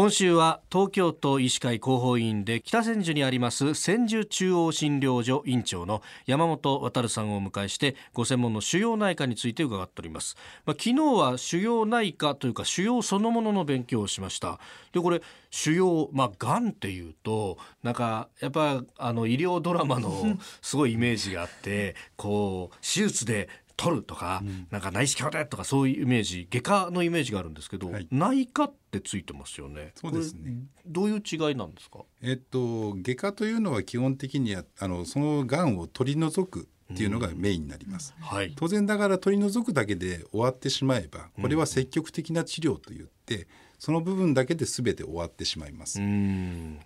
今週は東京都医師会広報委員で北千住にあります千住中央診療所院長の山本渉さんをお迎えしてご専門の腫瘍内科について伺っております、まあ、昨日は腫瘍内科というか腫瘍そのものの勉強をしました。でこれ腫瘍まあがんっていうとなんかやっぱあの医療ドラマの すごいイメージがあってこう手術で取るとか、うん、なんか内視鏡でとかそういうイメージ外科のイメージがあるんですけど、はい、内科ってついてますよね。そうですね。どういう違いなんですか？えっと外科というのは基本的にはあのその癌を取り除くっていうのがメインになります、うんはい、当然ながら取り除くだけで終わってしまえばこれは積極的な治療といって、その部分だけで全て終わってしまいます。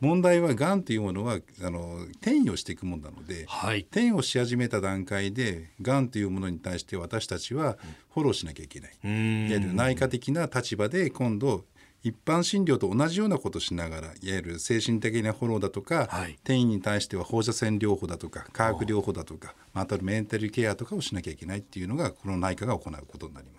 問題はがんというものはあの転移をしていくものなので、はい、転移をし始めた段階でがんというものに対して私たちはフォローしなきゃいけない。いわゆる内科的な立場で今度一般診療と同じようなことをしながらいわゆる精神的なフォローだとか、はい、転移に対しては放射線療法だとか化学療法だとかまたメンタルケアとかをしなきゃいけないっていうのがこの内科が行うことになります。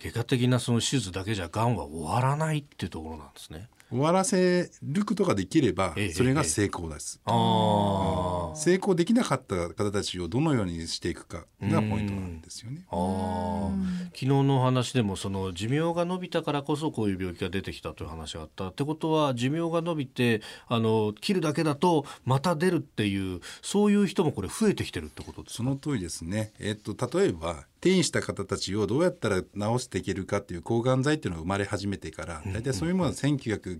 外科的なその手術だけじゃがんは終わらないっていうところなんですね。終わらせることができればそれが成功です、えええ、成功できなかった方たちをどのようにしていくかがポイントなんですよね。昨日の話でもその寿命が伸びたからこそこういう病気が出てきたという話があった。ってことは寿命が伸びてあの切るだけだとまた出るっていうそういう人もこれ増えてきてるってことですその通りですね。えっと例えば転移した方たちをどうやったら治していけるかっていう抗がん剤っていうのが生まれ始めてから大体そういうものは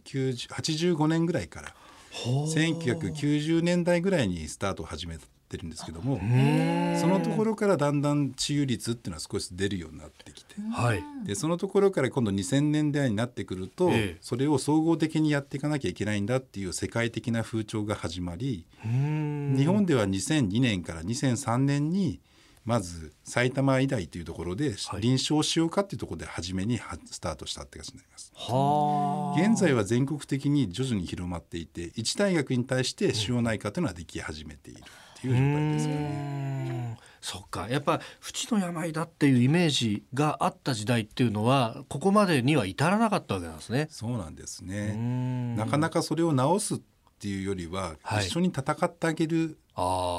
1985年ぐらいから1990年代ぐらいにスタートを始めてるんですけどもそのところからだんだん治癒率っていうのは少し出るようになってきて、はい、でそのところから今度2000年代になってくると、それを総合的にやっていかなきゃいけないんだっていう世界的な風潮が始まり日本では2002年から2003年にまず埼玉医大というところで臨床使用科っていうところで初めにスタートしたって感じになります。現在は全国的に徐々に広まっていて一大学に対して腫瘍内科というのはでき始めているっていう状態ですよね。そっか。やっぱ淵の病だっていうイメージがあった時代っていうのはここまでには至らなかったわけなんですね。そうなんですね。なかなかそれを治すっていうよりは、はい、一緒に戦ってあげる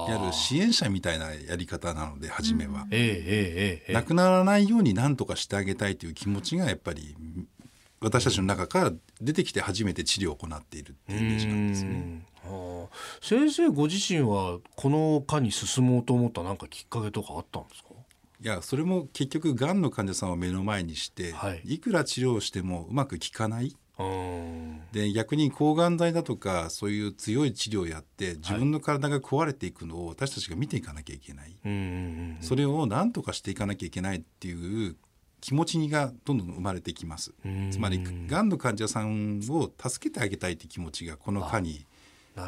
やる支援者みたいなやり方なので初めは、うん、ええ亡くならないように何とかしてあげたいという気持ちがやっぱり私たちの中から出てきて初めて治療を行っているっていうイメージなんですね。先生ご自身はこの科に進もうと思ったなんかきっかけとかあったんですか？いやそれも結局がんの患者さんを目の前にして、はい、いくら治療してもうまく効かないで逆に抗がん剤だとかそういう強い治療をやって自分の体が壊れていくのを私たちが見ていかなきゃいけない、それを何とかしていかなきゃいけないっていう気持ちがどんどん生まれてきます。つまりがんの患者さんを助けてあげたいって気持ちがこの科に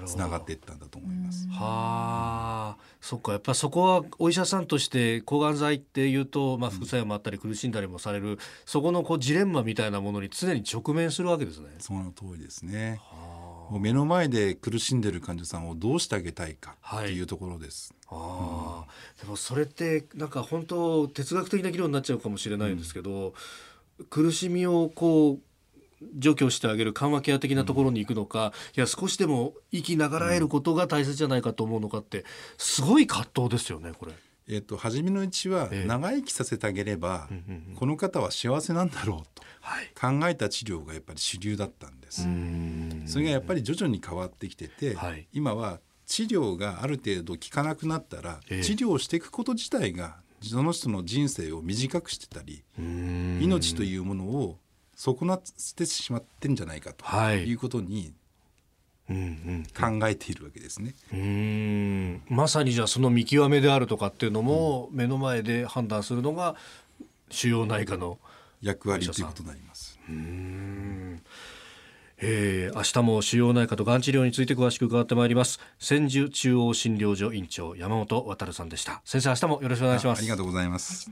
つながっていったんだと思います。はあ、そっか。やっぱそこはお医者さんとして抗がん剤っていうと、まあ、副作用もあったり苦しんだりもされる、うん、そこのこうジレンマみたいなものに常に直面するわけですね。その通りですね。もう目の前で苦しんでる患者さんをどうしてあげたいかっていうところです。はい、あ。うん、でもそれってなんか本当哲学的な議論になっちゃうかもしれないんですけど、うん、苦しみをこう除去してあげる緩和ケア的なところに行くのか、うん、いや少しでも生きながらえることが大切じゃないかと思うのかってすごい葛藤ですよねこれ。えーと、初めのうちは長生きさせてあげれば、ええ、この方は幸せなんだろうと考えた治療がやっぱり主流だったんです。それがやっぱり徐々に変わってきてて、はい、今は治療がある程度効かなくなったら、え、治療をしていくこと自体がその人の人生を短くしてたり命というものを損なってしまってんじゃないかとい。うことに、考えているわけですね。うん。まさにじゃあその見極めであるとかっていうのも目の前で判断するのが主要内科の役割ということになります。うん。えー、明日も腫瘍内科とがん治療について詳しく伺ってまいります。千住中央診療所院長山本渉さんでした。先生明日もよろしくお願いします。ありがとうございます